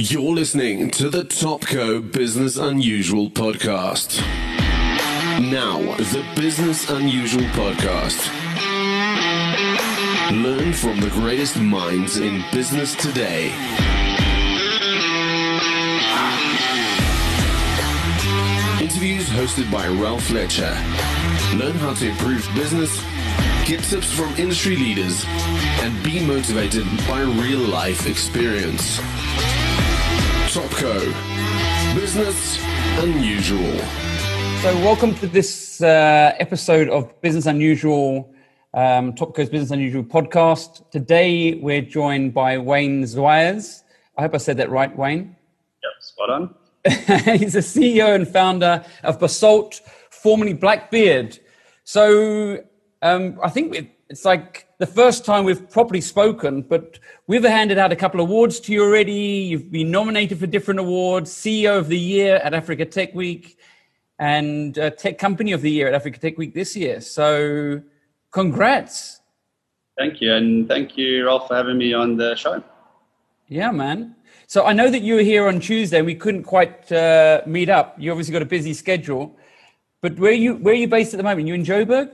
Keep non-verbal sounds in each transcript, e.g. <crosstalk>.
You're listening to the Topco Business Unusual podcast. Now, the Business Unusual podcast. Learn from the greatest minds in business today. Interviews hosted by Ralph Fletcher. Learn how to improve business, get tips from industry leaders, and be motivated by real life experience. Topco. Business Unusual. So, welcome to this uh, episode of Business Unusual, um, Topco's Business Unusual podcast. Today, we're joined by Wayne Zwiers. I hope I said that right, Wayne. Yep, spot on. <laughs> He's the CEO and founder of Basalt, formerly Blackbeard. So, um, I think it's like the first time we've properly spoken, but we've handed out a couple of awards to you already. You've been nominated for different awards, CEO of the Year at Africa Tech Week, and uh, Tech Company of the Year at Africa Tech Week this year. So, congrats. Thank you. And thank you, Ralph, for having me on the show. Yeah, man. So, I know that you were here on Tuesday and we couldn't quite uh, meet up. You obviously got a busy schedule. But where are you, where are you based at the moment? You in Joburg?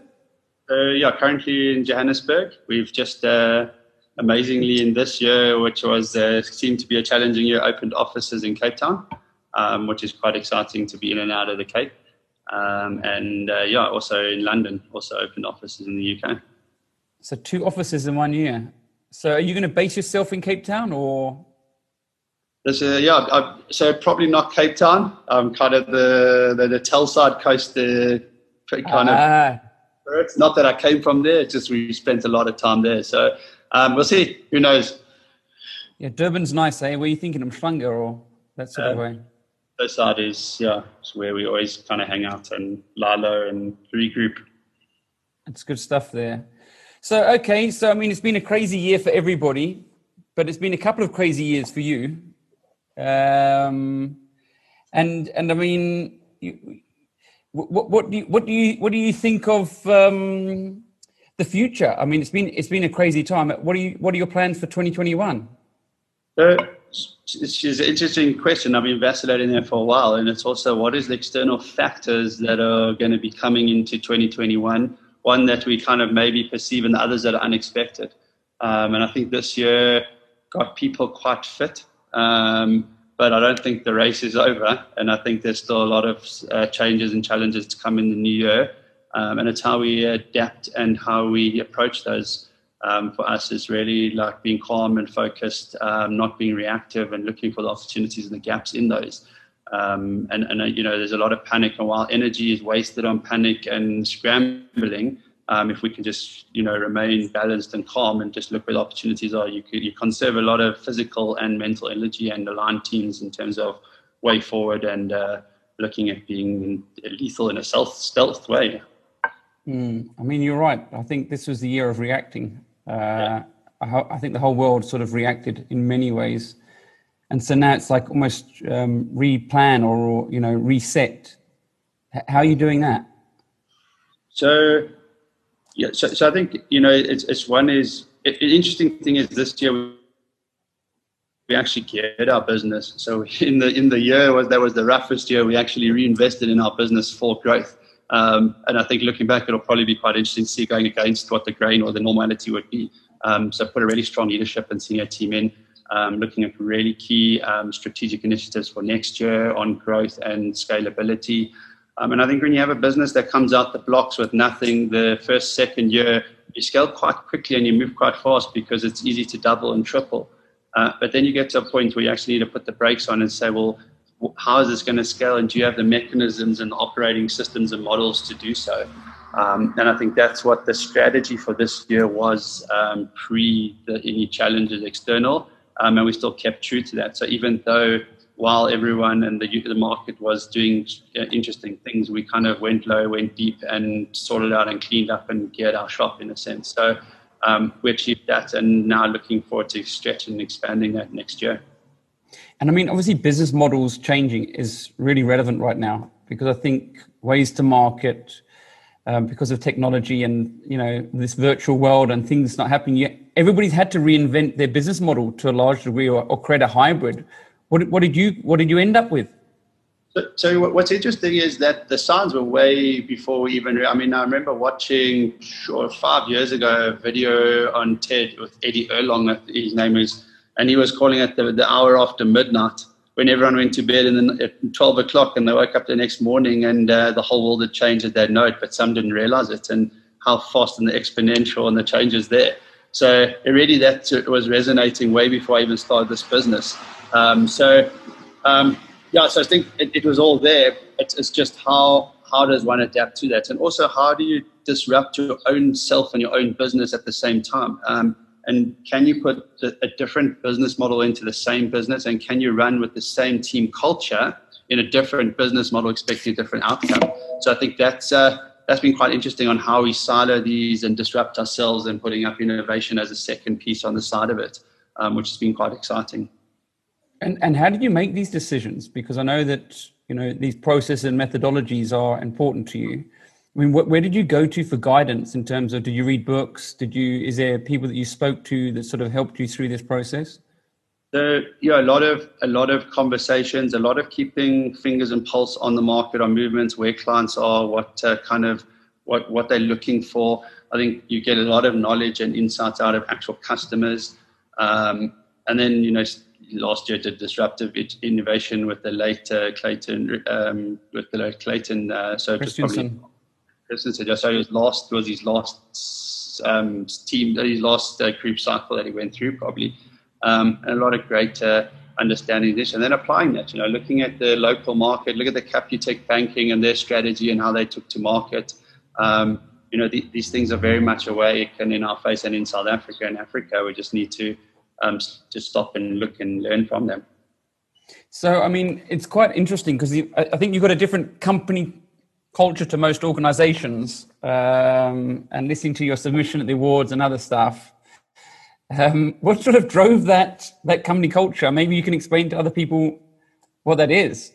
Uh, yeah, currently in Johannesburg. We've just uh, amazingly in this year, which was uh, seemed to be a challenging year, opened offices in Cape Town, um, which is quite exciting to be in and out of the Cape. Um, and uh, yeah, also in London, also opened offices in the UK. So two offices in one year. So are you going to base yourself in Cape Town or? This, uh, yeah, I, so probably not Cape Town. Um, kind of the the, the Telside coast, the kind ah. of it's not that I came from there; it's just we spent a lot of time there. So um, we'll see. Who knows? Yeah, Durban's nice, eh? Were you thinking of Umhlanga or that sort of way? This side is yeah, it's where we always kind of hang out and lalo and regroup. It's good stuff there. So okay, so I mean, it's been a crazy year for everybody, but it's been a couple of crazy years for you. Um, and and I mean, you, what, what do you what do you what do you think of um, the future? I mean, it's been it's been a crazy time. What are you what are your plans for 2021? Uh, it's, it's an interesting question. I've been vacillating there for a while, and it's also what is the external factors that are going to be coming into 2021. One that we kind of maybe perceive, and others that are unexpected. Um, and I think this year got people quite fit. Um, but I don't think the race is over, and I think there's still a lot of uh, changes and challenges to come in the new year. Um, and it's how we adapt and how we approach those. Um, for us, is really like being calm and focused, um, not being reactive, and looking for the opportunities and the gaps in those. Um, and, and uh, you know, there's a lot of panic, and while energy is wasted on panic and scrambling, um, if we can just you know remain balanced and calm and just look where the opportunities are, you could, you conserve a lot of physical and mental energy and align teams in terms of way forward and uh, looking at being lethal in a self stealth way. Mm, I mean, you're right. I think this was the year of reacting. Uh, yeah. I, I, think the whole world sort of reacted in many ways, and so now it's like almost um, replan or you know reset. How are you doing that? So yeah, so, so I think you know it's, it's one is it, the interesting thing is this year we actually geared our business. So <laughs> in the in the year was that was the roughest year. We actually reinvested in our business for growth. Um, and I think looking back, it'll probably be quite interesting to see going against what the grain or the normality would be. Um, so put a really strong leadership and senior team in, um, looking at really key um, strategic initiatives for next year on growth and scalability. Um, and I think when you have a business that comes out the blocks with nothing, the first, second year, you scale quite quickly and you move quite fast because it's easy to double and triple. Uh, but then you get to a point where you actually need to put the brakes on and say, well, how is this going to scale? And do you have the mechanisms and operating systems and models to do so? Um, and I think that's what the strategy for this year was um, pre the, any challenges external. Um, and we still kept true to that. So even though while everyone in the, the market was doing uh, interesting things, we kind of went low, went deep, and sorted out and cleaned up and geared our shop in a sense. So um, we achieved that, and now looking forward to stretching and expanding that next year. And I mean, obviously, business models changing is really relevant right now because I think ways to market, um, because of technology and you know this virtual world and things not happening yet, everybody's had to reinvent their business model to a large degree or, or create a hybrid What, what did you What did you end up with? So, so what's interesting is that the signs were way before we even. I mean, I remember watching sure five years ago a video on TED with Eddie Obeng. His name is, and he was calling it the, the hour after midnight when everyone went to bed and then at 12 o'clock and they woke up the next morning and uh, the whole world had changed at that note, but some didn't realize it and how fast and the exponential and the changes there. So already that was resonating way before I even started this business. Um, so um, yeah, so I think it, it was all there. It's, it's, just how how does one adapt to that, and also how do you disrupt your own self and your own business at the same time? Um, and can you put a, a, different business model into the same business, and can you run with the same team culture in a different business model, expecting a different outcome? So I think that's. Uh, that's been quite interesting on how we silo these and disrupt ourselves and putting up innovation as a second piece on the side of it, um, which has been quite exciting. And and how did you make these decisions? Because I know that you know these processes and methodologies are important to you. I mean, wh- where did you go to for guidance in terms of? Did you read books? Did you? Is there people that you spoke to that sort of helped you through this process? So yeah, a lot of a lot of conversations, a lot of keeping fingers and pulse on the market, on movements, where clients are, what uh, kind of what what they're looking for. I think you get a lot of knowledge and insights out of actual customers, um, and then you know last year did disruptive innovation with the late uh, Clayton, um, with the late Clayton. Uh, so Christensen. Christensen, so his last was his last um, team, his last uh, group cycle that he went through probably, um, and a lot of great uh, understanding this, and then applying that. You know, looking at the local market, look at the Capitec banking and their strategy and how they took to market. Um, you know, the, these things are very much awake and in our face, and in South Africa and Africa, we just need to um, just stop and look and learn from them. So, I mean, it's quite interesting because I think you've got a different company culture to most organizations. Um, and listening to your submission at the awards and other stuff, um, what sort of drove that that company culture? Maybe you can explain to other people what that is.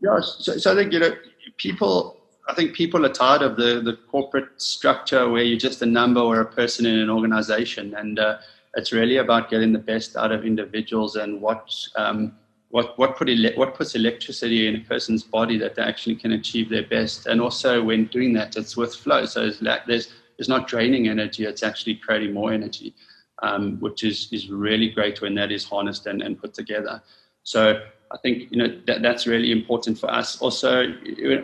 Yeah, so, so I think you know people. I think people are tired of the the corporate structure where you're just a number or a person in an organization, and uh, it's really about getting the best out of individuals and what um, what what put ele- what puts electricity in a person's body that they actually can achieve their best. And also, when doing that, it's with flow. So it's like there's it's not draining energy; it's actually creating more energy, um, which is is really great when that is harnessed and, and put together. So I think you know that, that's really important for us. Also,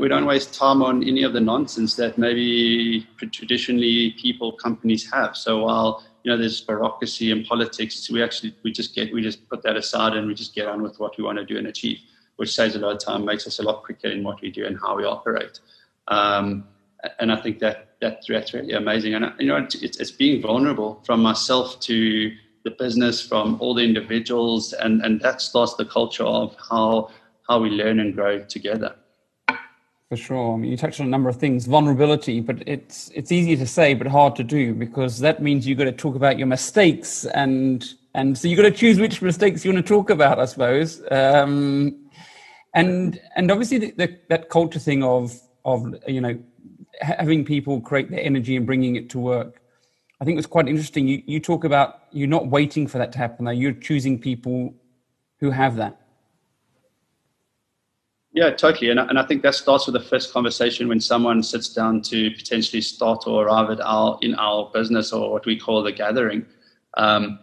we don't waste time on any of the nonsense that maybe traditionally people companies have. So while you know there's bureaucracy and politics. We actually we just get we just put that aside and we just get on with what we want to do and achieve which saves a lot of time makes us a lot quicker in what we do and how we operate. Um, and i think that, that that's really amazing. And you know it's, it's being vulnerable from myself to the business from all the individuals and and that starts the culture of how how we learn and grow together for sure. I mean, you touched on a number of things. Vulnerability, but it's it's easy to say, but hard to do because that means you've got to talk about your mistakes, and and so you've got to choose which mistakes you want to talk about, I suppose. Um, and and obviously the, the, that culture thing of of you know having people create their energy and bringing it to work. I think it's quite interesting. You you talk about you're not waiting for that to happen. Though you're choosing people who have that. Yeah, totally. And, and I think that starts with the first conversation when someone sits down to potentially start or arrive at our in our business or what we call the gathering. Um,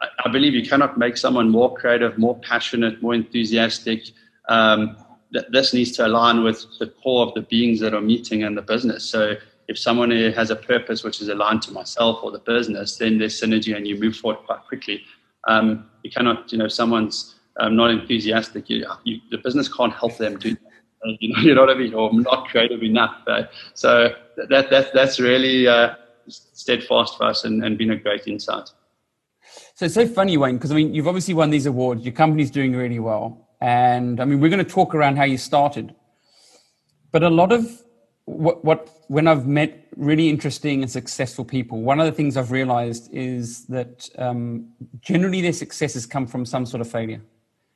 I, I, believe you cannot make someone more creative, more passionate, more enthusiastic. Um, th- this needs to align with the core of the beings that are meeting in the business. So if someone has a purpose which is aligned to myself or the business, then there's synergy and you move forward quite quickly. Um, you cannot, you know, someone's um, not enthusiastic, you, you, the business can't help them do that. You know, <laughs> you know what I mean? Or not creative enough. Uh, so that, that, that's really uh, steadfast for us and, and been a great insight. So it's so funny, Wayne, because I mean, you've obviously won these awards. Your company's doing really well. And I mean, we're going to talk around how you started. But a lot of what, what when I've met really interesting and successful people, one of the things I've realized is that um, generally their successes come from some sort of failure.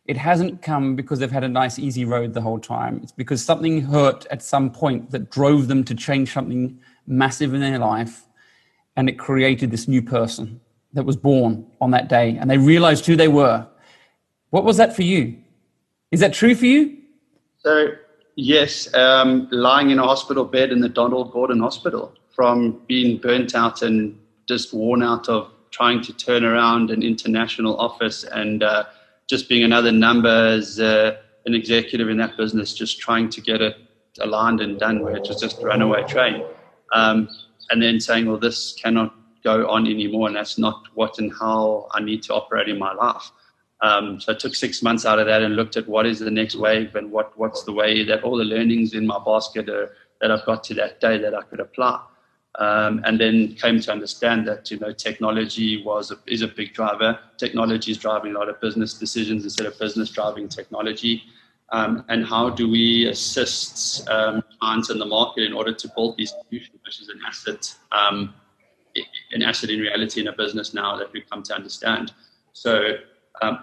It hasn't come because they've had a nice, easy road the whole time. It's because something hurt at some point that drove them to change something massive in their life. And it created this new person that was born on that day. And they realized who they were. What was that for you? Is that true for you? So, yes, um, lying in a hospital bed in the Donald Gordon Hospital from being burnt out and just worn out of trying to turn around an international office and uh, just being another number as uh, an executive in that business, just trying to get it aligned and done, where it was just a runaway train. Um, and then saying, well, this cannot go on anymore, and that's not what and how I need to operate in my life. Um, so I took six months out of that and looked at what is the next wave and what, what's the way that all the learnings in my basket are, that I've got to that day that I could apply. Um, and then came to understand that you know technology was a, is a big driver. Technology is driving a lot of business decisions instead of business driving technology. Um, and how do we assist um, clients in the market in order to build these solutions, which is an asset, um, an asset in reality in a business now that we've come to understand. So um,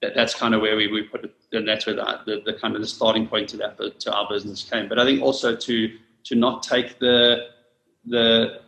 that, that's kind of where we, we put it, and that's where the, the, the kind of the starting point to that to our business came. But I think also to to not take the the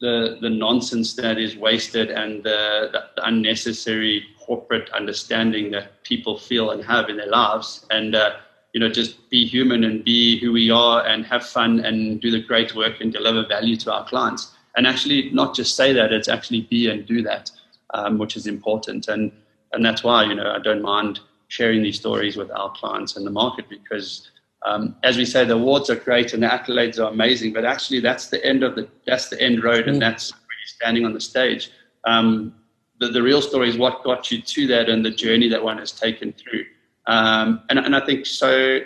the the nonsense that is wasted and the, the, unnecessary corporate understanding that people feel and have in their lives and uh, you know just be human and be who we are and have fun and do the great work and deliver value to our clients. And actually not just say that it's actually be and do that um, which is important. And and that's why you know I don't mind sharing these stories with our clients and the market because um, as we say, the awards are great and the accolades are amazing, but actually that's the end of the that's the end road, and mm. that's where you're standing on the stage. Um, the, the real story is what got you to that and the journey that one has taken through. Um, and, and I think so.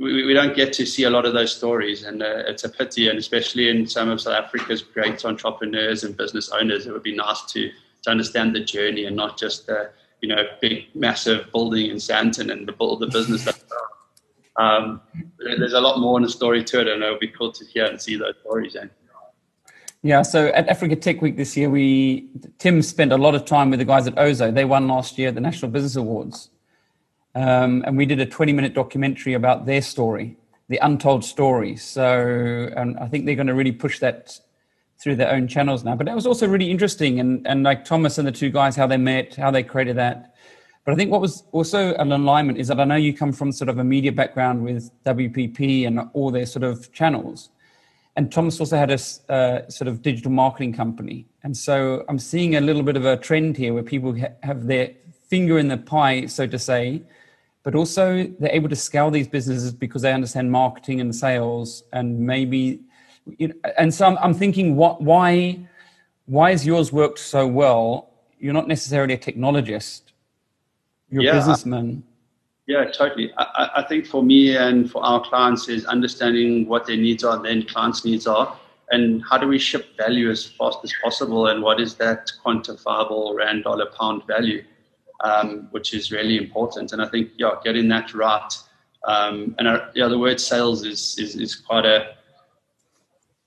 We, we don't get to see a lot of those stories, and uh, it's a pity. And especially in some of South Africa's great entrepreneurs and business owners, it would be nice to to understand the journey and not just the you know big massive building in Sandton and the build the business <laughs> that um, there's a lot more in the story to it, and it'll be cool to hear and see those stories. And yeah, so at Africa Tech Week this year, we Tim spent a lot of time with the guys at Ozow. They won last year at the National Business Awards, um, and we did a 20-minute documentary about their story, the untold story. So, and I think they're going to really push that through their own channels now. But that was also really interesting, and and like Thomas and the two guys, how they met, how they created that but I think what was also an alignment is that I know you come from sort of a media background with WPP and all their sort of channels. And Thomas also had a uh, sort of digital marketing company. And so I'm seeing a little bit of a trend here where people ha- have their finger in the pie, so to say, but also they're able to scale these businesses because they understand marketing and sales and maybe, you know, and so I'm, I'm thinking, what, why, why has yours worked so well? You're not necessarily a technologist, your yeah, businessman. Yeah, totally. I, I, think for me and for our clients is understanding what their needs are then clients' needs are, and how do we ship value as fast as possible, and what is that quantifiable rand, dollar, pound value, um, which is really important. And I think yeah, getting that right. Um, and uh, yeah, the word sales is is, is quite a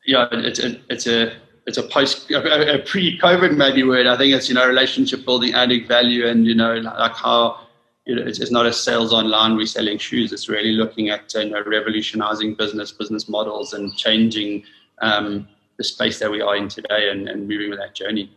yeah, it's a, it's a it's a post a, pre-COVID maybe word. I think it's you know relationship building, adding value, and you know like how you know it's, it's not a sales online reselling shoes. It's really looking at you know revolutionizing business business models and changing um, the space that we are in today and, and moving with that journey.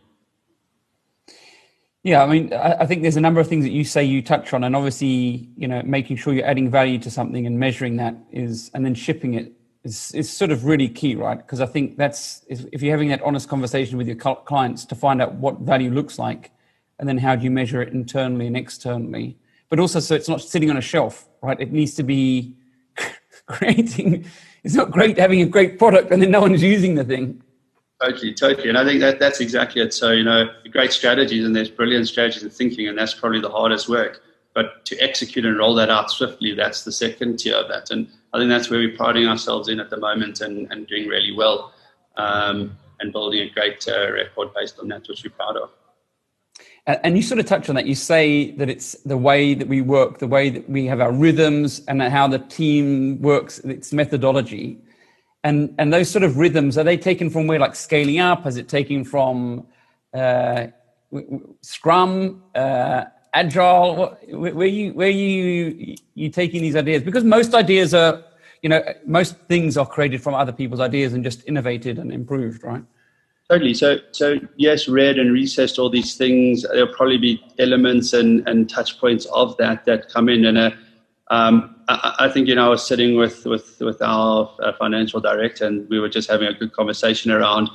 Yeah, I mean, I think there's a number of things that you say you touch on, and obviously, you know, making sure you're adding value to something and measuring that is, and then shipping it is, is sort of really key, right? Because I think that's if you're having that honest conversation with your clients to find out what value looks like, and then how do you measure it internally and externally, but also so it's not sitting on a shelf, right? It needs to be <laughs> creating. It's not great having a great product and then no one's using the thing. Totally, totally, and I think that that's exactly it. So you know, great strategies and there's brilliant strategies and thinking, and that's probably the hardest work. But to execute and roll that out swiftly, that's the second tier of that. And I think that's where we're priding ourselves in at the moment and, and doing really well um, and building a great uh, record based on that, which we're proud of. And you sort of touch on that. You say that it's the way that we work, the way that we have our rhythms, and how the team works, its methodology. And and those sort of rhythms are they taken from where, like scaling up? Is it taken from uh, Scrum? Uh, agile? Where you where you you taking these ideas? Because most ideas are, you know, most things are created from other people's ideas and just innovated and improved, right? Totally. So, so yes, read and researched all these things. There'll probably be elements and, and touch points of that that come in. And uh, um, I, I, think you know I was sitting with with with our financial director, and we were just having a good conversation around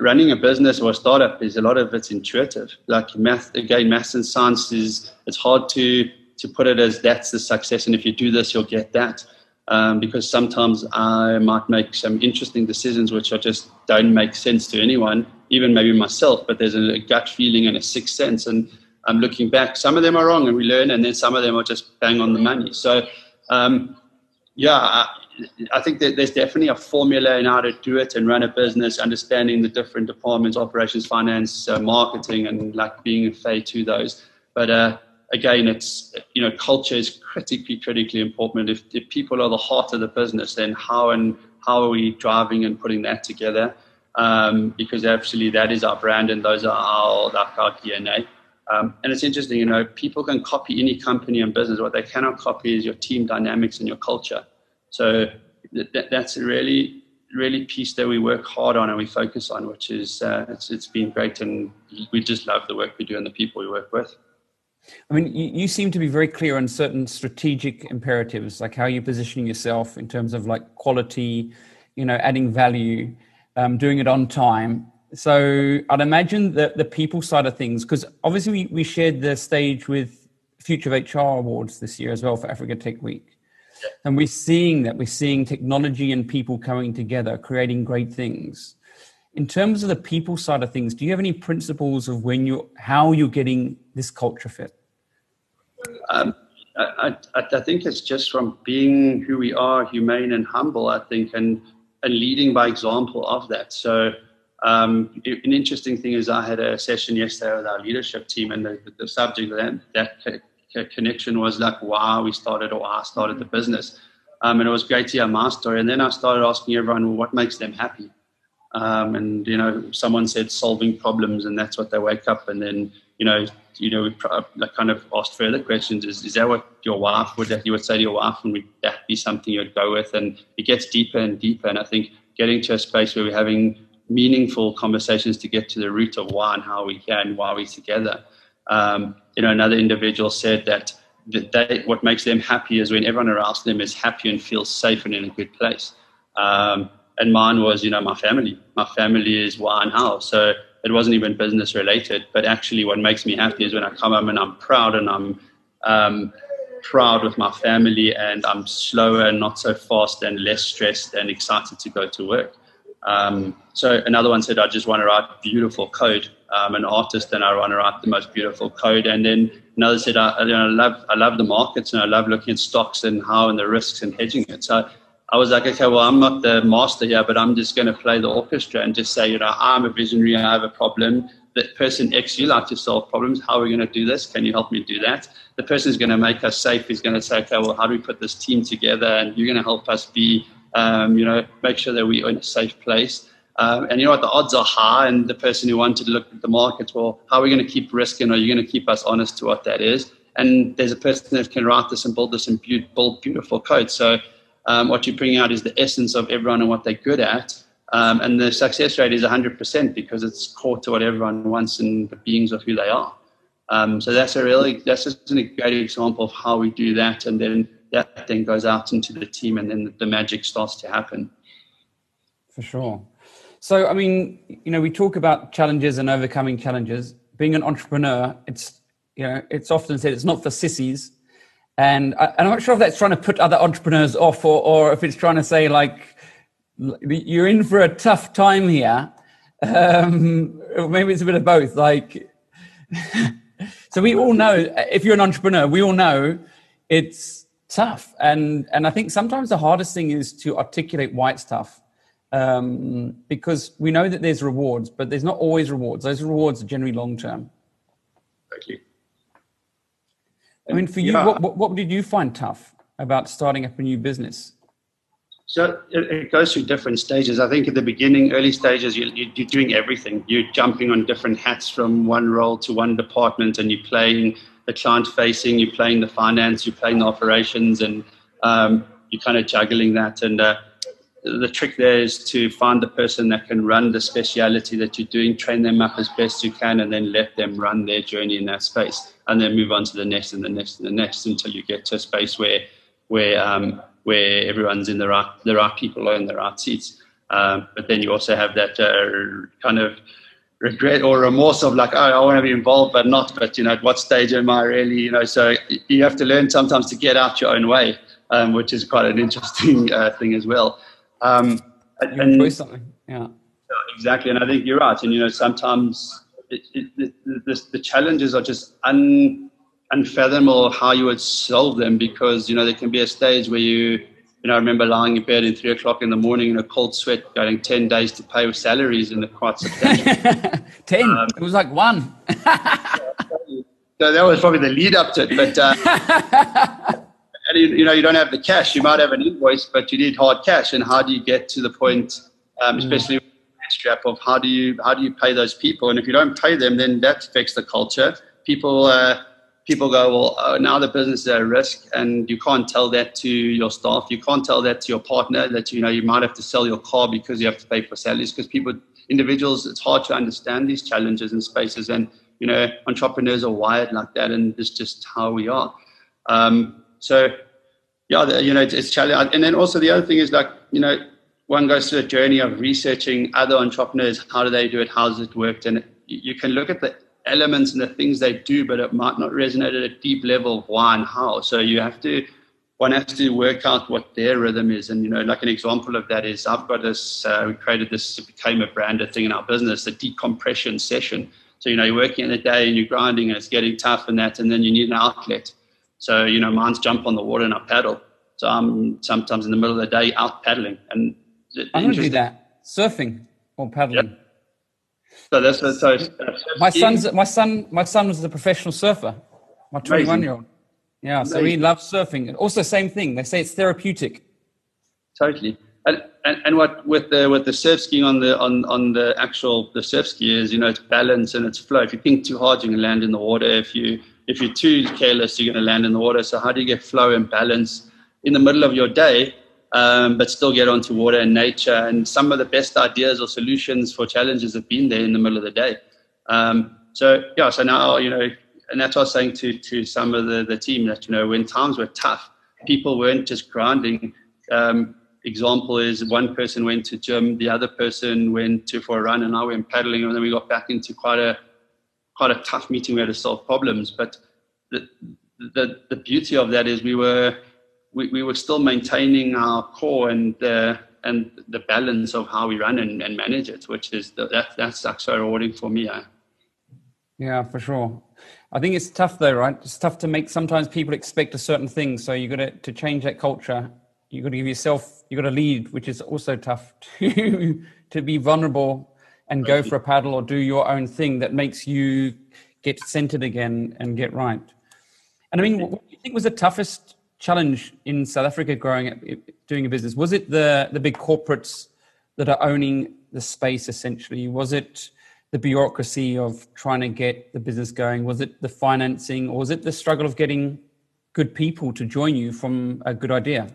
running a business or a startup. Is a lot of it's intuitive. Like math, again, maths and science is it's hard to to put it as that's the success, and if you do this, you'll get that. Um, because sometimes I might make some interesting decisions which are just don't make sense to anyone, even maybe myself. But there's a gut feeling and a sixth sense, and I'm looking back. Some of them are wrong, and we learn, and then some of them are just bang on the money. So, um, yeah, I, think that there's definitely a formula in how to do it and run a business, understanding the different departments, operations, finance, uh, marketing, and like being a fay to those. But uh, again, it's you know, culture is critically, critically important. If, if people are the heart of the business, then how and how are we driving and putting that together? Um, because actually, that is our brand, and those are our like our DNA. Um, and it's interesting, you know, people can copy any company and business. What they cannot copy is your team dynamics and your culture. So th- that's a really, really piece that we work hard on and we focus on, which is uh, it's, it's been great, and we just love the work we do and the people we work with. I mean, you, you seem to be very clear on certain strategic imperatives, like how you're positioning yourself in terms of like quality, you know, adding value, um, doing it on time, so I'd imagine that the people side of things, because obviously we, we shared the stage with Future of HR Awards this year as well for Africa Tech Week. And we're seeing that we're seeing technology and people coming together, creating great things. In terms of the people side of things, do you have any principles of when you how you're getting this culture fit? Um, I, I, I, think it's just from being who we are, humane and humble. I think, and and leading by example of that. So um, an interesting thing is I had a session yesterday with our leadership team, and the, the subject that, that connection was like why we started or why I started the business. Um, and it was great to hear my story. And then I started asking everyone, well, what makes them happy? Um, and you know, someone said solving problems, and that's what they wake up. And then you know, you know, we like kind of asked further questions. Is is that what your wife would that you would say to your wife, and would that be something you'd go with? And it gets deeper and deeper. And I think getting to a space where we're having meaningful conversations to get to the root of why and how we here and why we're together. Um, you know, another individual said that they, what makes them happy is when everyone around them is happy and feels safe and in a good place. Um, and mine was, you know, my family. My family is why and how. So it wasn't even business related, but actually what makes me happy is when I come home and I'm proud and I'm um, proud with my family and I'm slower and not so fast and less stressed and excited to go to work. Um, so another one said, I just want to write beautiful code. I'm an artist and I want to write the most beautiful code. And then another said, I, I, love, I love the markets and I love looking at stocks and how and the risks and hedging it. So I was like, okay, well, I'm not the master here, but I'm just going to play the orchestra and just say, you know, I'm a visionary. I have a problem. That person X, you like to solve problems. How are we going to do this? Can you help me do that? The person is going to make us safe. Is going to say, okay, well, how do we put this team together? And you're going to help us be um, you know, make sure that we're in a safe place. Um, and you know what, the odds are high, and the person who wanted to look at the markets, well, how are we going to keep risking? Are you going to keep us honest to what that is? And there's a person that can write this and build this and build beautiful code. So um, what you're bringing out is the essence of everyone and what they're good at. Um, and the success rate is 100% because it's core to what everyone wants and the beings of who they are. Um, so that's a really that's just a great example of how we do that. And then that then goes out into the team and then the magic starts to happen. For sure. So, I mean, you know, we talk about challenges and overcoming challenges. Being an entrepreneur, it's, you know, it's often said it's not for sissies. And I, am not sure if that's trying to put other entrepreneurs off or, or if it's trying to say, like, you're in for a tough time here. Um, maybe it's a bit of both. Like, <laughs> so we all know, if you're an entrepreneur, we all know it's, tough. And and I think sometimes the hardest thing is to articulate why it's tough. Um, because we know that there's rewards, but there's not always rewards. Those rewards are generally long term. Thank you. I mean, for you, yeah. what, what, did you find tough about starting up a new business? So it, goes through different stages. I think at the beginning, early stages, you, you, are doing everything. You're jumping on different hats from one role to one department, and you're playing the client facing, you're playing the finance, you're playing the operations, and um, you're kind of juggling that. And uh, the trick there is to find the person that can run the speciality that you're doing, train them up as best you can, and then let them run their journey in that space, and then move on to the next and the next and the next until you get to a space where where um, where everyone's in the right the right people are in the right seats. Um, but then you also have that uh, kind of regret or remorse of like, oh, I want to be involved, but not. But you know, at what stage am I really? You know, so you have to learn sometimes to get out your own way, um, which is quite an interesting uh, thing as well. Um, and, and something, yeah. Exactly, and I think you're right. And you know, sometimes it, it, the, the challenges are just un, unfathomable how you would solve them because you know there can be a stage where you you know, I remember lying in bed at three o'clock in the morning in a cold sweat, going 10 days to pay with salaries and the quite substantial. <laughs> 10? Um, it was like one. <laughs> so that was probably the lead up to it. But, uh, <laughs> you, you, know, you don't have the cash. You might have an invoice, but you need hard cash. And how do you get to the point, um, mm. especially mm. strap of how do you how do you pay those people? And if you don't pay them, then that affects the culture. People uh, people go, well, oh, now the business is at risk, and you can't tell that to your staff. You can't tell that to your partner that you know you might have to sell your car because you have to pay for salaries. Because people, individuals, it's hard to understand these challenges and spaces, and you know, entrepreneurs are wired like that, and it's just how we are. Um, so, yeah, you know, it's, it's challenging. And then also the other thing is like, you know, one goes through a journey of researching other entrepreneurs. How do they do it? How does it work? And you can look at the elements and the things they do, but it might not resonate at a deep level of why and how. So you have to, one has to work out what their rhythm is. And, you know, like an example of that is I've got this, uh, we created this, it became a branded thing in our business, the decompression session. So, you know, you're working in the day and you're grinding and it's getting tough and that, and then you need an outlet. So, you know, mine's jump on the water and I paddle. So I'm sometimes in the middle of the day out paddling. And I'm going to do that, surfing or paddling. Yep. So that's so. <laughs> my son's my son my son was a professional surfer. My 21 year old. Yeah, Amazing. so he loves surfing. and Also, same thing. They say it's therapeutic. Totally. And, and, and what with the with the surf skiing on the on, on the actual the surf ski is you know it's balance and it's flow. If you think too hard, you can land in the water. If you if you're too careless, you're going to land in the water. So how do you get flow and balance in the middle of your day? um, but still get onto water and nature. And some of the best ideas or solutions for challenges have been there in the middle of the day. Um, so yeah, so now you know, and that's what I was saying to to some of the the team that you know when times were tough, people weren't just grinding. Um, example is one person went to gym, the other person went to for a run, and I went paddling, and then we got back into quite a quite a tough meeting. We had to solve problems, but the the the beauty of that is we were we, we were still maintaining our core and the and the balance of how we run and, and manage it, which is the, that that's actually rewarding for me. Yeah. yeah, for sure. I think it's tough though, right? It's tough to make. Sometimes people expect a certain thing, so you got to to change that culture. You got to give yourself. You got to lead, which is also tough <laughs> to to be vulnerable and go for a paddle or do your own thing that makes you get centered again and get right. And I mean, what do you think was the toughest challenge in South Africa growing up, doing a business? Was it the, the big corporates that are owning the space essentially? Was it the bureaucracy of trying to get the business going? Was it the financing or was it the struggle of getting good people to join you from a good idea?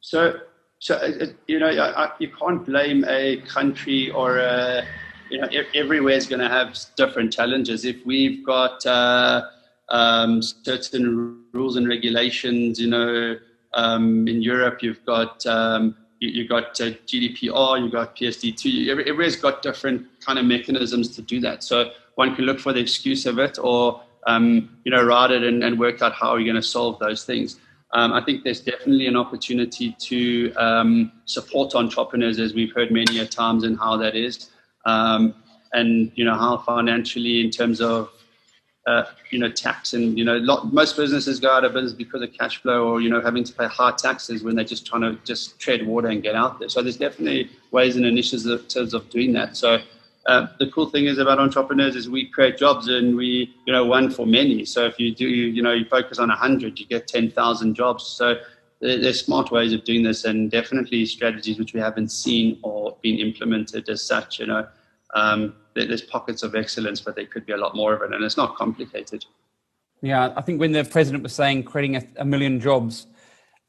So, so uh, you know, I, you can't blame a country or a, you know, everywhere is going to have different challenges. If we've got uh, um, certain rules and regulations. You know, um, in Europe, you've got um, you, have got uh, GDPR, you've got PSD2. Every, everywhere's got different kind of mechanisms to do that. So one can look for the excuse of it, or um, you know, write it and, and work out how you're going to solve those things. Um, I think there's definitely an opportunity to um, support entrepreneurs, as we've heard many a times, and how that is, um, and you know how financially, in terms of uh, you know, tax and, you know, lot, most businesses go out of business because of cash flow or, you know, having to pay high taxes when they're just trying to just tread water and get out there. So there's definitely ways and initiatives in terms of doing that. So uh, the cool thing is about entrepreneurs is we create jobs and we, you know, one for many. So if you do, you know, you focus on 100, you get 10,000 jobs. So there's smart ways of doing this and definitely strategies which we haven't seen or been implemented as such, you know. Um, there's pockets of excellence, but there could be a lot more of it, and it's not complicated. Yeah, I think when the president was saying creating a, a million jobs,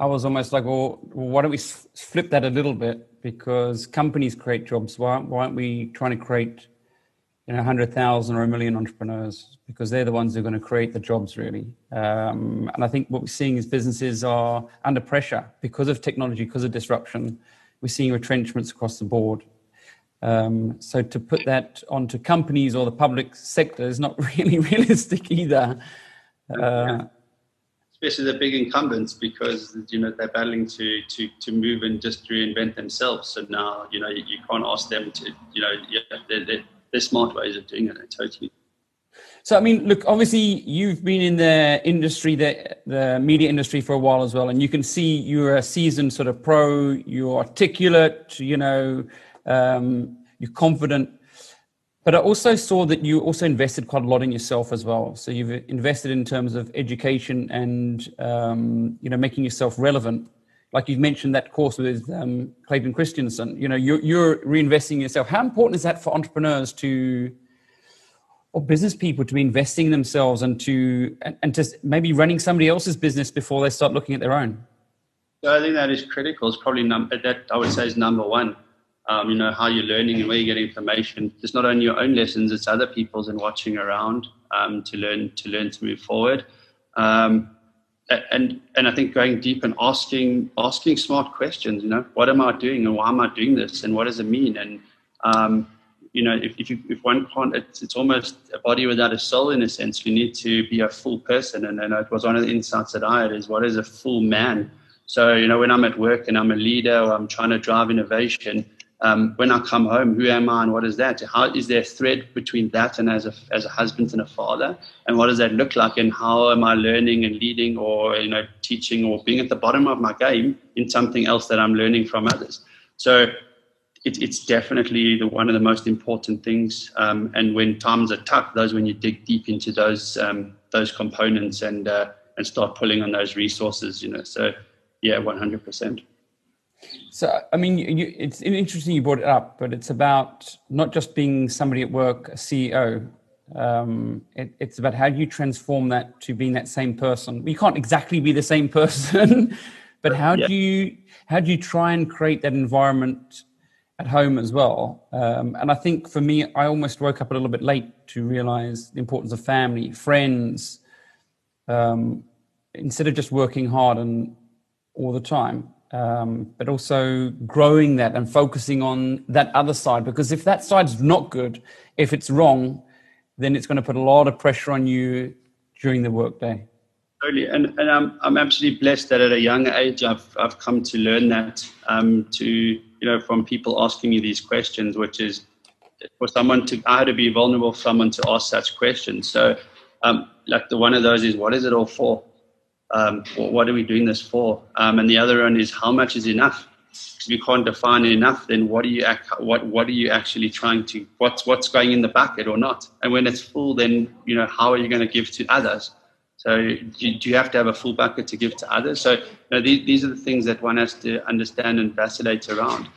I was almost like, well, why don't we flip that a little bit? Because companies create jobs. Why, why aren't we trying to create you know, 100,000 or a million entrepreneurs because they're the ones who are going to create the jobs, really. Um, and I think what we're seeing is businesses are under pressure because of technology, because of disruption. We're seeing retrenchments across the board. Um, so to put that onto companies or the public sector is not <laughs> really realistic either. Uh, Especially the big incumbents, because you know they're battling to to to move and just reinvent themselves. So now you know you, you can't ask them to you know yeah, they're, they're, they're smart ways of doing it. Totally. So I mean, look, obviously you've been in the industry, the the media industry for a while as well, and you can see you're a seasoned sort of pro. You're articulate, you know, um, you're confident. But I also saw that you also invested quite a lot in yourself as well. So you've invested in terms of education and um, you know making yourself relevant. Like you've mentioned that course with um, Clayton Christensen. You know, you're, you're reinvesting in yourself. How important is that for entrepreneurs to or business people to be investing in themselves and to and, and to maybe running somebody else's business before they start looking at their own? So I think that is critical. It's probably number that I would say is number one um, you know, how you're learning and where you get information. It's not only your own lessons, it's other people's and watching around um, to learn to learn to move forward. Um, and and I think going deep and asking asking smart questions. You know, what am I doing and why am I doing this and what does it mean? And um, you know, if if, you, if one can't, it's, it's almost a body without a soul in a sense. You need to be a full person. And, and it was one of the insights that I had is what is a full man. So you know, when I'm at work and I'm a leader or I'm trying to drive innovation um, when I come home, who am I and what is that? How is there a thread between that and as a, as a husband and a father? And what does that look like? And how am I learning and leading or, you know, teaching or being at the bottom of my game in something else that I'm learning from others? So it, it's definitely the, one of the most important things. Um, and when times are tough, those when you dig deep into those, um, those components and, uh, and start pulling on those resources, you know, so yeah, 100%. So, I mean, you, it's interesting you brought it up, but it's about not just being somebody at work, a CEO. Um, it, it's about how do you transform that to being that same person. You can't exactly be the same <laughs> person, but how yeah. do you how do you try and create that environment at home as well? Um, and I think for me, I almost woke up a little bit late to realize the importance of family, friends, um, instead of just working hard and all the time um, but also growing that and focusing on that other side. Because if that side's not good, if it's wrong, then it's going to put a lot of pressure on you during the workday. Totally, and, and I'm, I'm absolutely blessed that at a young age I've, I've come to learn that um, to, you know, from people asking me these questions, which is for someone to, I had to be vulnerable for someone to ask such questions. So, um, like the one of those is, what is it all for? Um, what are we doing this for? Um, and the other one is how much is enough? If you can't define enough, then what are you what what are you actually trying to what's what's going in the bucket or not? And when it's full, then you know how are you going to give to others? So do, you have to have a full bucket to give to others? So you know, these, these are the things that one has to understand and vacillate around,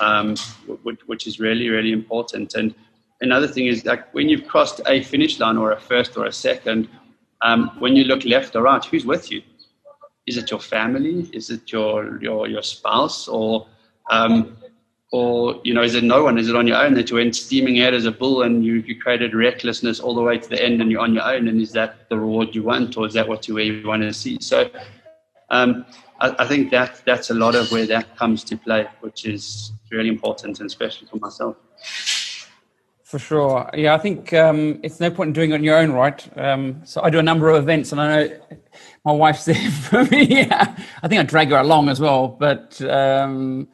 um, which, which is really really important. And another thing is like when you've crossed a finish line or a first or a second, um, when you look left or right, who's with you? Is it your family? Is it your your your spouse? Or um, or you know, is it no one? Is it on your own that you went steaming out as a bull and you, you created recklessness all the way to the end and you're on your own? And is that the reward you want, or is that what you really want to see? So, um, I, I, think that that's a lot of where that comes to play, which is really important and especially for myself. For sure. Yeah, I think um, it's no point in doing it on your own, right? Um, so I do a number of events, and I know my wife's <laughs> there for me. yeah. I think I drag her along as well, but um,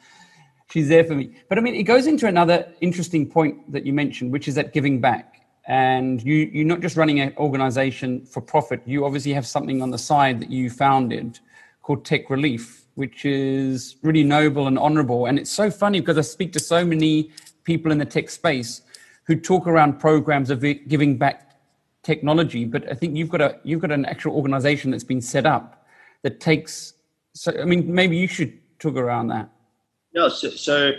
she's there for me. But I mean, it goes into another interesting point that you mentioned, which is that giving back. And you, you're not just running an organization for profit. You obviously have something on the side that you founded called Tech Relief, which is really noble and honorable. And it's so funny because I speak to so many people in the tech space who talk around programs of giving back technology, but I think you've got a you've got an actual organization that's been set up that takes. So I mean, maybe you should talk around that. Yeah. So, so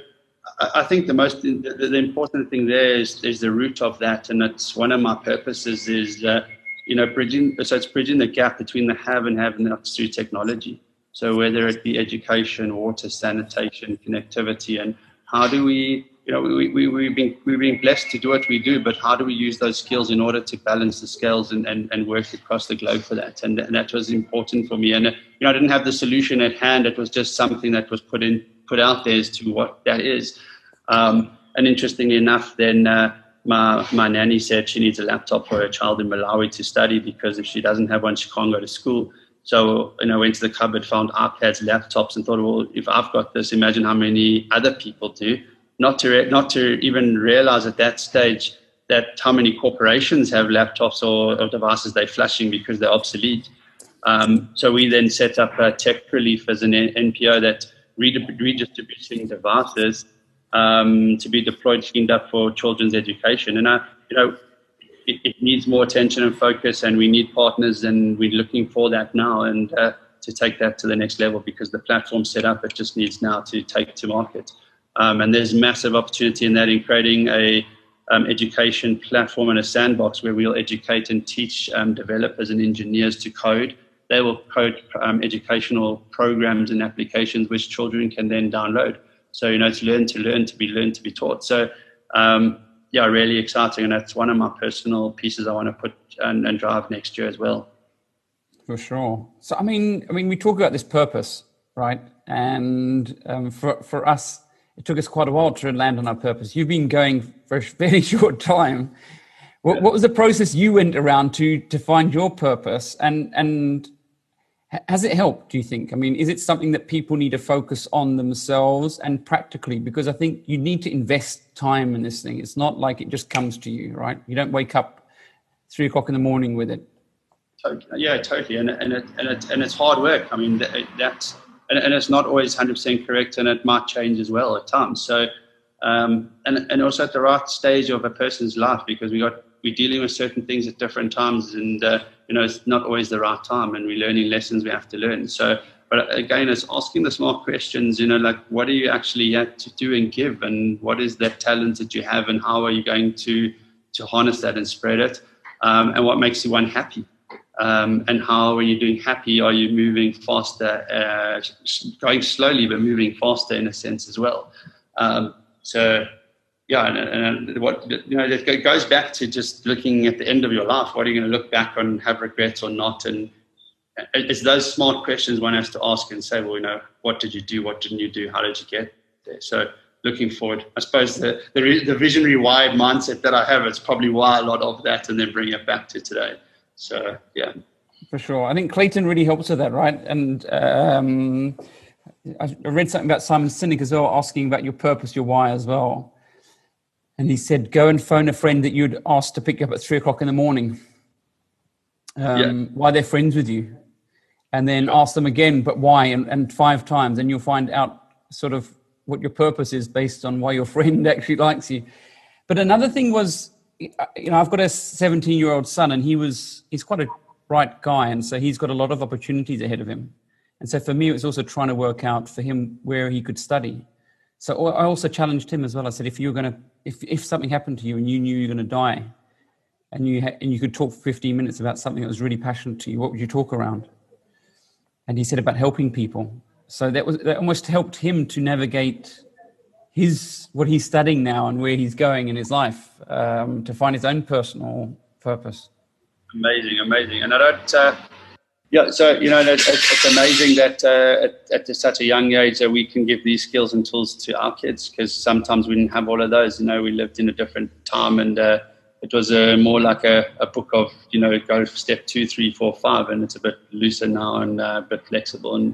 I think the most the, the, important thing there is is the root of that, and it's one of my purposes is that you know bridging. So it's bridging the gap between the have and have nots through technology. So whether it be education, water, sanitation, connectivity, and how do we you know, we, we, we've, been, we've been blessed to do what we do, but how do we use those skills in order to balance the scales and, and, and work across the globe for that? And, and that was important for me. And, you know, I didn't have the solution at hand. It was just something that was put in, put out there as to what that is. Um, and interestingly enough, then uh, my, my nanny said she needs a laptop for her child in Malawi to study because if she doesn't have one, she can't go to school. So, you know, went to the cupboard, found iPads, laptops, and thought, well, if I've got this, imagine how many other people do not to re- not to even realize at that stage that how many corporations have laptops or, or devices they're flushing because they're obsolete. Um, so we then set up a tech relief as an NPO that redistributing devices um, to be deployed, cleaned up for children's education. And I, you know, it, it, needs more attention and focus, and we need partners, and we're looking for that now, and uh, to take that to the next level because the platform set up, it just needs now to take to market. Um, and there's massive opportunity in that in creating a um, education platform and a sandbox where we'll educate and teach um, developers and engineers to code. They will code um, educational programs and applications which children can then download. So, you know, it's learn to learn, to be learned, to be taught. So, um, yeah, really exciting. And that's one of my personal pieces I want to put and, and drive next year as well. For sure. So, I mean, I mean, we talk about this purpose, right? And um, for, for us, it took us quite a while to land on our purpose. You've been going for a <laughs> very short time. What, what was the process you went around to to find your purpose, and and has it helped? Do you think? I mean, is it something that people need to focus on themselves and practically? Because I think you need to invest time in this thing. It's not like it just comes to you, right? You don't wake up three o'clock in the morning with it. Yeah, totally, and and it, and it, and it's hard work. I mean, that, that's and, and it's not always 100% correct and it might change as well at times. So, um, and, and also at the right stage of a person's life because we got, we're dealing with certain things at different times and, uh, you know, it's not always the right time and we're learning lessons we have to learn. So, but again, it's asking the smart questions, you know, like what are you actually yet to do and give and what is that talent that you have and how are you going to, to harness that and spread it? Um, and what makes you one happy? Um, and how when you're doing happy are you moving faster uh, going slowly but moving faster in a sense as well. Um, so yeah and, and, what you know it goes back to just looking at the end of your life. What are you going to look back on have regrets or not? And it's those smart questions one has to ask and say well you know what did you do? What didn't you do? How did you get there? So looking forward. I suppose the, the, the visionary wide mindset that i have it's probably why a lot of that and then bring it back to today so yeah, for sure. I think Clayton really helps with that, right? And um, I read something about Simon Sinek as well, asking about your purpose, your why as well. And he said, go and phone a friend that you'd asked to pick you up at three o'clock in the morning. Um, yeah. Why they're friends with you, and then ask them again, but why, and, and five times, and you'll find out sort of what your purpose is based on why your <laughs> friend actually likes you. But another thing was you know, I've got a 17 year old son, and he was he's quite a bright guy, and so he's got a lot of opportunities ahead of him. And so for me, it was also trying to work out for him where he could study. So I also challenged him as well. I said, if you're going to, if if something happened to you and you knew you're going to die, and you ha- and you could talk for 15 minutes about something that was really passionate to you, what would you talk around? And he said about helping people. So that was that almost helped him to navigate his what he's studying now and where he's going in his life um, to find his own personal purpose. Amazing, amazing, and I don't. Uh, yeah, so you know, it's, it's amazing that uh, at, at, such a young age that we can give these skills and tools to our kids because sometimes we didn't have all of those. You know, we lived in a different time, and uh, it was uh, more like a, a, book of you know go step two, three, four, five, and it's a bit looser now and uh, a bit flexible. And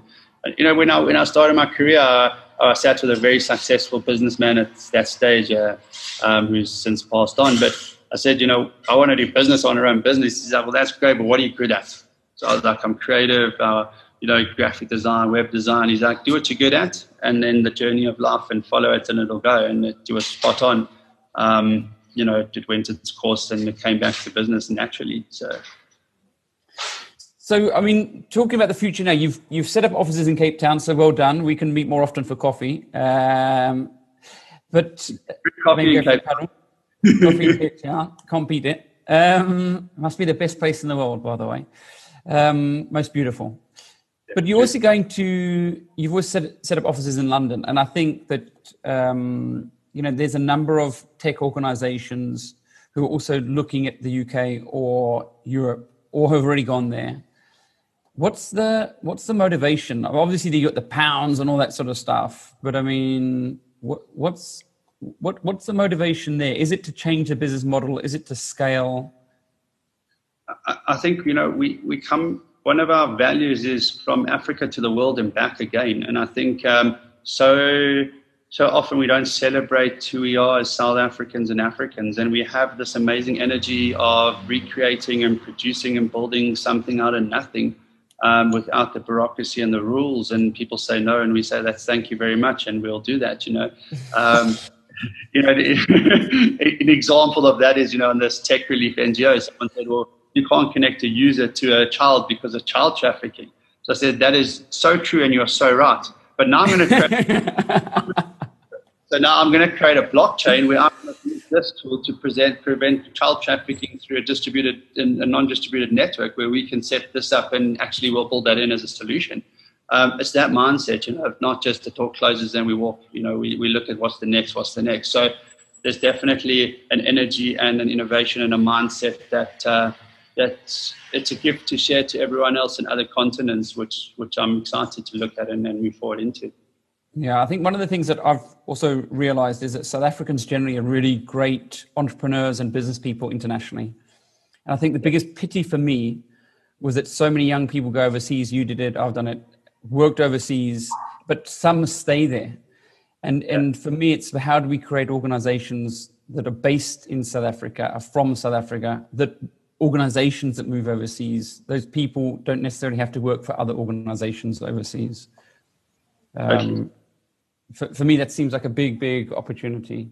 you know, when I when I started my career. I sat with a very successful businessman at that stage uh, um, who's since passed on. But I said, you know, I want to do business on our own business. He's like, well, that's great, but what are you good at? So I was like, I'm creative, uh, you know, graphic design, web design. He's like, do what you're good at, and then the journey of life and follow it, and it'll go. And it, was spot on. Um, you know, it went its course and it came back to business naturally. So so, I mean, talking about the future now, you've you've set up offices in Cape Town, so well done. We can meet more often for coffee. Um, but coffee in Cape Town. coffee in <laughs> Cape Town, can't beat it. Um, must be the best place in the world, by the way. Um, most beautiful. But you're also going to you've always set set up offices in London, and I think that um, you know, there's a number of tech organizations who are also looking at the UK or Europe or have already gone there. What's the what's the motivation? Obviously, you got the pounds and all that sort of stuff, but I mean, what, what's what what's the motivation there? Is it to change the business model? Is it to scale? I, I think you know we we come. One of our values is from Africa to the world and back again, and I think um, so so often we don't celebrate who we are as South Africans and Africans, and we have this amazing energy of recreating and producing and building something out of nothing um, without the bureaucracy and the rules. And people say no, and we say that's thank you very much, and we'll do that. You know, <laughs> um, you know, <laughs> an example of that is you know in this tech relief NGO, someone said, well, you can't connect a user to a child because of child trafficking. So I said that is so true, and you're so right. But now I'm going <laughs> to. So now I'm going to create a blockchain where I'm going to this tool to present, prevent child trafficking through a distributed and a non-distributed network where we can set this up and actually we'll build that in as a solution. Um, it's that mindset, you know, not just the talk closes and we walk, you know, we, we look at what's the next, what's the next. So there's definitely an energy and an innovation and a mindset that uh, that's it's a gift to share to everyone else in other continents, which which I'm excited to look at and, and move forward into. Yeah, I think one of the things that I've also realized is that South Africans generally are really great entrepreneurs and business people internationally. And I think the biggest pity for me was that so many young people go overseas. You did it, I've done it, worked overseas, but some stay there. And, yeah. and for me, it's how do we create organizations that are based in South Africa, are from South Africa, that organizations that move overseas, those people don't necessarily have to work for other organizations overseas. Um, for, for me, that seems like a big, big opportunity.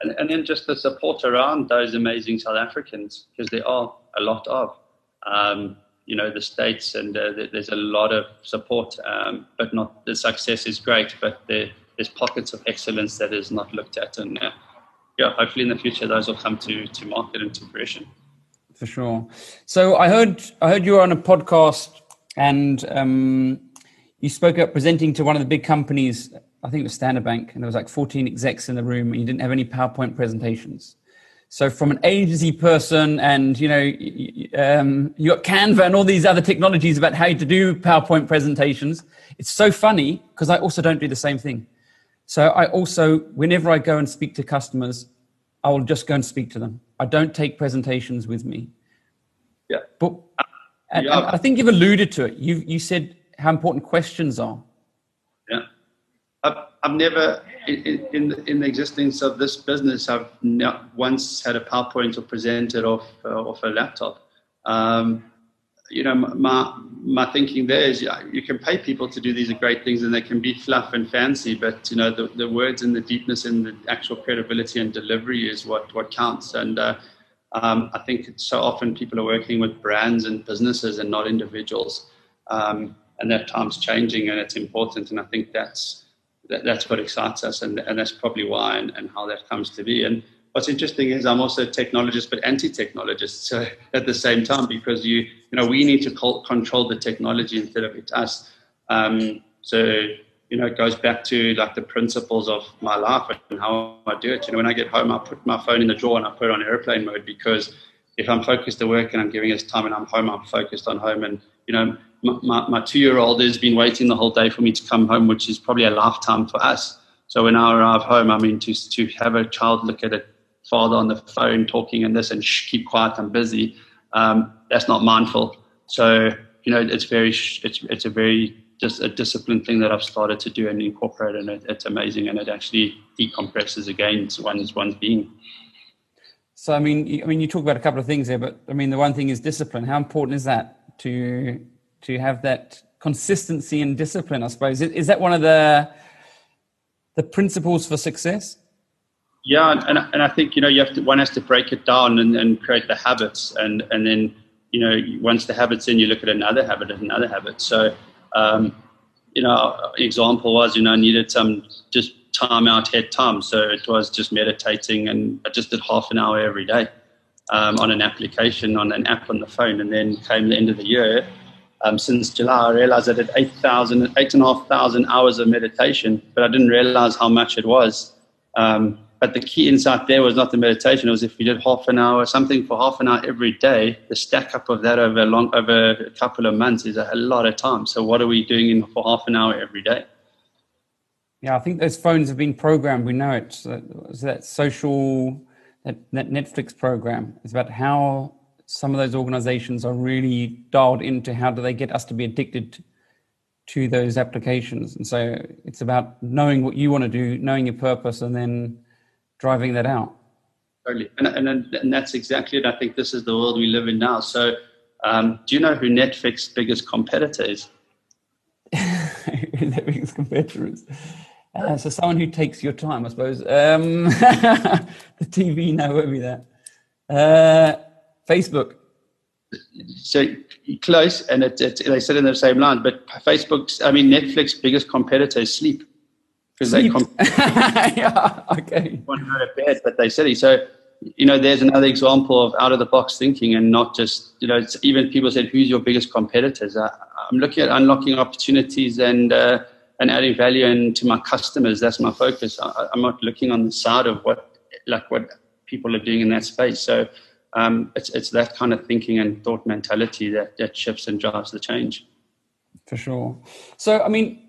And, and then just the support around those amazing South Africans, because there are a lot of. Um, you know the states and uh, there's a lot of support um, but not the success is great but there, there's pockets of excellence that is not looked at and uh, yeah hopefully in the future those will come to to market and to fruition for sure so i heard i heard you were on a podcast and um, you spoke up presenting to one of the big companies I think it was Standard Bank, and there was like 14 execs in the room, and you didn't have any PowerPoint presentations. So from an agency person, and you know, um, you got Canva and all these other technologies about how to do PowerPoint presentations. It's so funny because I also don't do the same thing. So I also, whenever I go and speak to customers, I will just go and speak to them. I don't take presentations with me. Yeah. But and, yeah. And I think you've alluded to it. You you said how important questions are. I've, never, in, in, the, in the existence of this business, I've not once had a PowerPoint or presented off, uh, off a laptop. Um, you know, my, my thinking there is you can pay people to do these great things and they can be fluff and fancy, but, you know, the, the words and the deepness and the actual credibility and delivery is what, what counts. And uh, um, I think so often people are working with brands and businesses and not individuals. Um, and that time's changing and it's important. And I think that's, that, that's what excites us, and, and that's probably why and, and how that comes to be. And what's interesting is I'm also a technologist, but anti-technologist so <laughs> at the same time because you you know we need to control the technology instead of it us. Um, so you know it goes back to like the principles of my life and how I do it. You know when I get home, I put my phone in the drawer and I put it on airplane mode because if I'm focused at work and I'm giving us time and I'm home, I'm focused on home. And you know my, my two year old has been waiting the whole day for me to come home, which is probably a lifetime for us. So when I arrive home, I mean, to, to have a child look at a father on the phone talking and this and shh, keep quiet, I'm busy, um, that's not mindful. So, you know, it's very, it's, it's a very, just a disciplined thing that I've started to do and incorporate, and it, it's amazing, and it actually decompresses again one's one's being. So, I mean, I mean, you talk about a couple of things there, but I mean, the one thing is discipline. How important is that to to have that consistency and discipline i suppose. Is that one of the the principles for success? Yeah and, and i think you know you have to one has to break it down and, and create the habits. And and then you know once the habits in you look at another habit and another habit. So um, you know example was you know i needed some just time out head time. So it was just meditating and i just did half an hour every day um, on an application on an app on the phone. And then came the end of the year um, since July, I realized I did 8,000, 8,500 hours of meditation, but I didn't realize how much it was. Um, but the key insight there was not the meditation. It was if you did half an hour, something for half an hour every day, the stack up of that over a long, over a couple of months is a, lot of time. So what are we doing in, for half an hour every day? Yeah, I think those phones have been programmed. We know it. So that social, that, that Netflix program is about how some of those organizations are really dialed into how do they get us to be addicted to those applications. And so it's about knowing what you want to do, knowing your purpose, and then driving that out. Totally. And, and, and that's exactly it. I think this is the world we live in now. So, um, do you know who Netflix's biggest competitor is? <laughs> their biggest competitor is? Uh, so, someone who takes your time, I suppose. Um, <laughs> the TV now would be that. Uh, Facebook so close, and it, it, they sit in the same line. But Facebook's, I mean, Netflix's biggest competitor is sleep because they comp- <laughs> yeah, okay. Want to go to bed, but they silly. So you know, there's another example of out of the box thinking, and not just you know, even people said, "Who's your biggest competitors?" I, am looking at unlocking opportunities and uh, and adding value and to my customers. That's my focus. I, I'm not looking on the side of what like what people are doing in that space. So um, it's, it's that kind of thinking and thought mentality that, that shifts and drives the change. For sure. So, I mean,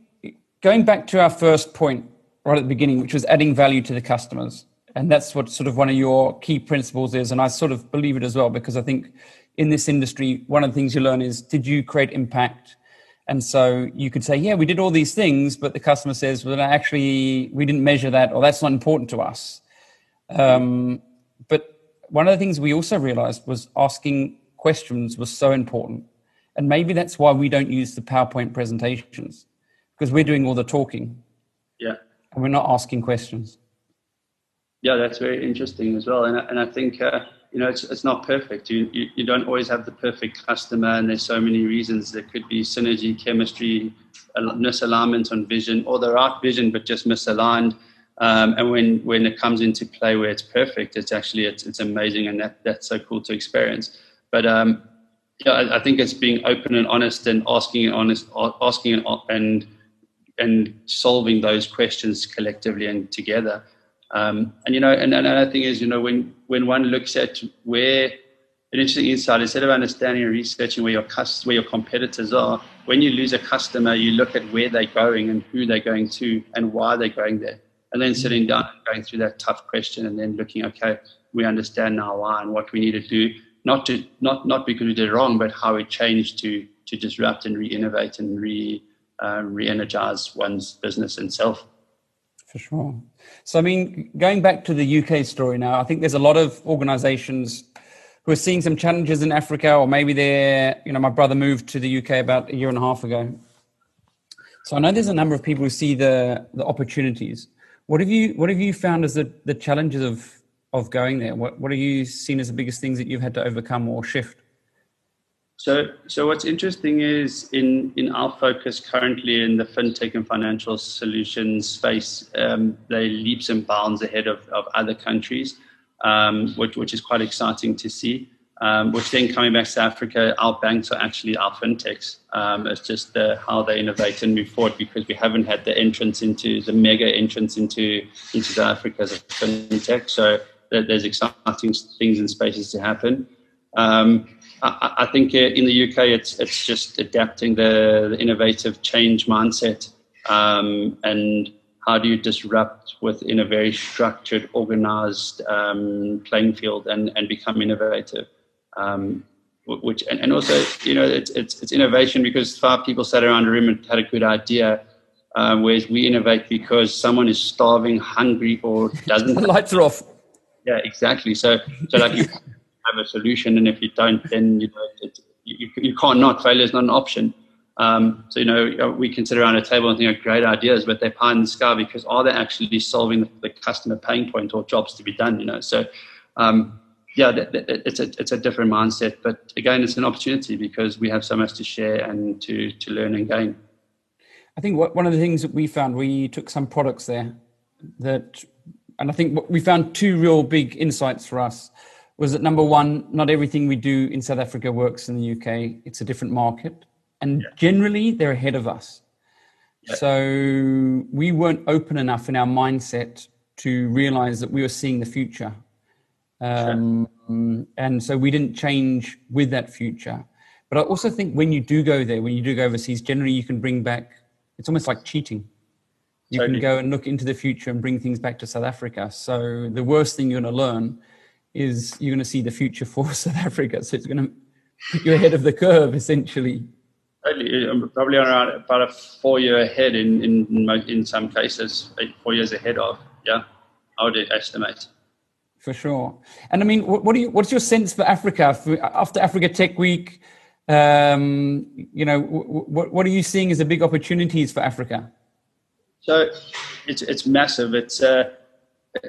going back to our first point right at the beginning, which was adding value to the customers. And that's what sort of one of your key principles is. And I sort of believe it as well, because I think in this industry, one of the things you learn is did you create impact? And so you could say, yeah, we did all these things, but the customer says, well, actually, we didn't measure that, or that's not important to us. Um, one of the things we also realized was asking questions was so important. And maybe that's why we don't use the PowerPoint presentations because we're doing all the talking. Yeah. And we're not asking questions. Yeah, that's very interesting as well. And, and I think, uh, you know, it's, it's not perfect. You, you, you don't always have the perfect customer, and there's so many reasons. There could be synergy, chemistry, misalignment on vision, or the right vision, but just misaligned um, and when, when it comes into play where it's perfect, it's actually it's, it's amazing, and that, that's so cool to experience. But um, yeah, I, I, think it's being open and honest and asking honest, asking and and solving those questions collectively and together. Um, and you know, and, and another thing is, you know, when when one looks at where an interesting insight, instead of understanding and researching where your cust- where your competitors are, when you lose a customer, you look at where they're going and who they're going to and why they're going there and then sitting down and going through that tough question and then looking, okay, we understand now why and what we need to do, not to not not because we did wrong, but how we changed to to disrupt and re-innovate and re uh, re-energize one's business and self. For sure. So I mean, going back to the UK story now, I think there's a lot of organisations who are seeing some challenges in Africa, or maybe they're, you know, my brother moved to the UK about a year and a half ago. So I know there's a number of people who see the the opportunities. What have you What have you found as the, the challenges of of going there? What What have you seen as the biggest things that you've had to overcome or shift? So, so what's interesting is in in our focus currently in the fintech and financial solutions space, um, they leaps and bounds ahead of, of other countries, um, which which is quite exciting to see. Um, which then coming back to Africa, our banks are actually our fintechs. Um, it's just the, how they innovate and move forward because we haven't had the entrance into the mega entrance into into South Africa as a fintech. So there's exciting things and spaces to happen. Um, I, I, think uh, in the UK, it's it's just adapting the, the innovative change mindset um, and how do you disrupt within a very structured, organized um, playing field and, and become innovative um, which and, and, also you know it's, it's, it's innovation because five people sat around a room and had a good idea. Um, whereas we innovate because someone is starving, hungry, or doesn't. <laughs> the lights are off. Yeah, exactly. So, so like you <laughs> have a solution, and if you don't, then you know it, you, you can't not. Failure is not an option. Um, so you know we can sit around a table and think of great ideas, but they're pie in the sky because are they actually solving the, the customer pain point or jobs to be done? You know, so um, yeah, it's a it's a different mindset. But again, it's an opportunity because we have so much to share and to to learn and gain. I think what, one of the things that we found, we took some products there that, and I think we found two real big insights for us was that number one, not everything we do in South Africa works in the UK. It's a different market, and yeah. generally they're ahead of us. Yeah. So we weren't open enough in our mindset to realize that we were seeing the future. Um, sure. And so we didn't change with that future. But I also think when you do go there, when you do go overseas, generally you can bring back, it's almost like cheating. You totally. can go and look into the future and bring things back to South Africa. So the worst thing you're going to learn is you're going to see the future <laughs> for South Africa. So it's going to put you ahead of the curve, essentially. Totally. I'm probably around about a four year ahead in, in, in some cases, four years ahead of, yeah, I would estimate. For sure. And I mean, what, what do you, what's your sense for Africa after Africa Tech Week? Um, you know, what, what are you seeing as the big opportunities for Africa? So it's, it's massive. It's a,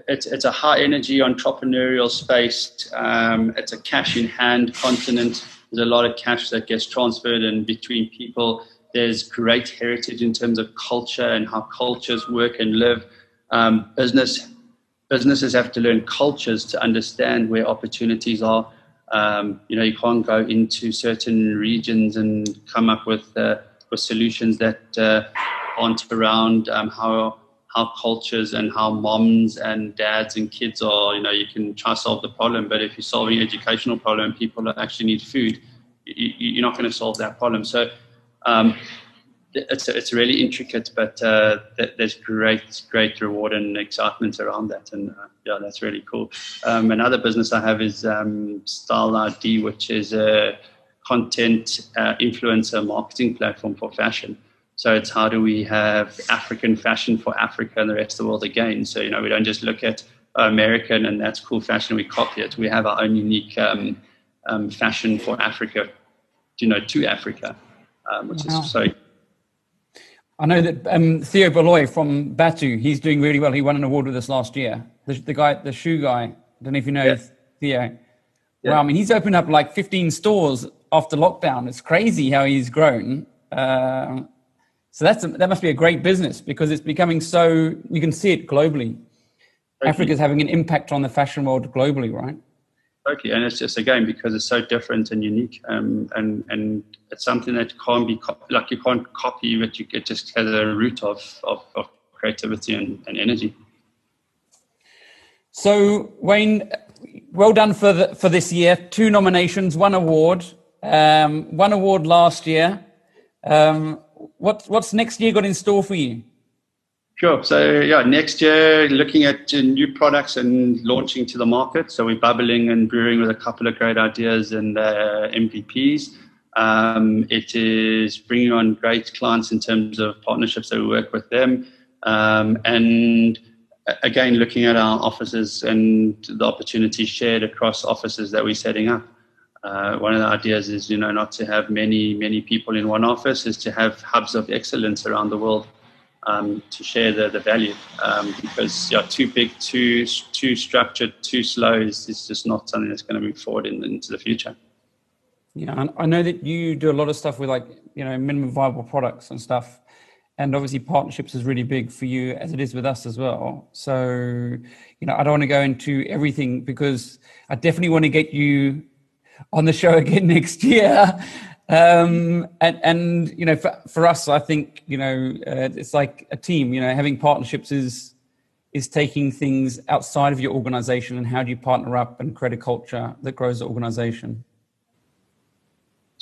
it's, it's a high energy entrepreneurial space. Um, it's a cash in hand continent. There's a lot of cash that gets transferred in between people. There's great heritage in terms of culture and how cultures work and live. Um, business businesses have to learn cultures to understand where opportunities are. Um, you know, you can't go into certain regions and come up with uh, with solutions that uh, aren't around um, how how cultures and how moms and dads and kids are. You know, you can try to solve the problem, but if you're solving an educational problem, people actually need food. You, are not going to solve that problem. So. Um, it's it's really intricate, but uh, there's great great reward and excitement around that, and uh, yeah, that's really cool. Um, another business I have is um, Style ID, which is a content uh, influencer marketing platform for fashion. So it's how do we have African fashion for Africa and the rest of the world again? So you know we don't just look at American and that's cool fashion we copy it. We have our own unique um, um fashion for Africa, you know, to Africa, um, which wow. is so I know that um, Theo Baloyi from Bathu, he's doing really well. He won an award with us last year. The, the guy, the shoe guy. I don't know if you know. Theo. Yeah. Well, I mean, he's opened up like 15 stores after lockdown. It's crazy how he's grown. Uh, so that's a, that must be a great business because it's becoming so. You can see it globally. Africa is having an impact on the fashion world globally, right? Totally, and it's just again because it's so different and unique, um, and and it's something that can't be co- like you can't copy, but you, it just has a root of of, of creativity and, and energy. So Wayne, well done for the, for this year. Two nominations, one award, um, one award last year. Um, what what's next year got in store for you? Sure. So yeah, next year looking at uh, new products and launching to the market. So we're bubbling and brewing with a couple of great ideas and uh, MVPs. Um, it is bringing on great clients in terms of partnerships that we work with them, um, and again looking at our offices and the opportunities shared across offices that we're setting up. Uh, one of the ideas is, you know, not to have many, many people in one office, is to have hubs of excellence around the world um, to share the, the value um, because yeah, too big, too too structured, too slow is, is just not something that's going to move forward in, into the future. Yeah, I know that you do a lot of stuff with like you know minimum viable products and stuff, and obviously partnerships is really big for you as it is with us as well. So you know I don't want to go into everything because I definitely want to get you on the show <laughs> again next year um, and, and, you know, for, for us, I think, you know, uh, it's like a team, you know, having partnerships is, is taking things outside of your organization and how do you partner up and create a culture that grows the organization.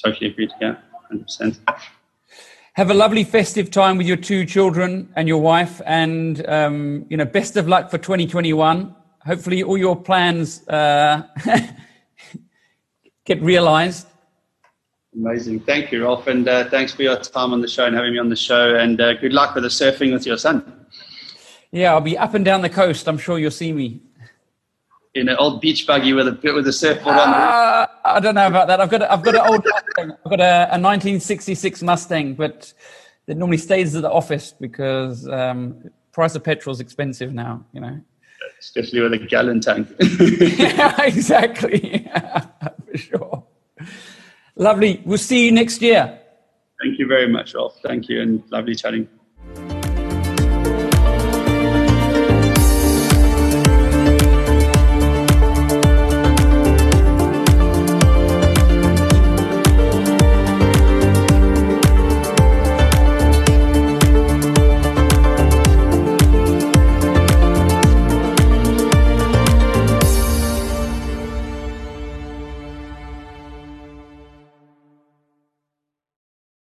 Totally agreed. Yeah, 100%. Have a lovely festive time with your two children and your wife, and um, you know, best of luck for 2021. Hopefully, all your plans uh, <laughs> get realized. Amazing. Thank you, Rolf. And uh, thanks for your time on the show and having me on the show. And uh, good luck with the surfing with your son. Yeah, I'll be up and down the coast. I'm sure you'll see me. In an old beach buggy with a with a surfboard uh, on the. I don't know about that. I've got a, I've got an old Mustang. I've got a, a 1966 Mustang, but it normally stays at the office because um, price of petrol is expensive now. You know, especially with a gallon tank. <laughs> yeah, exactly. <laughs> for sure. Lovely. We'll see you next year. Thank you very much, Rolf. Thank you, and lovely chatting.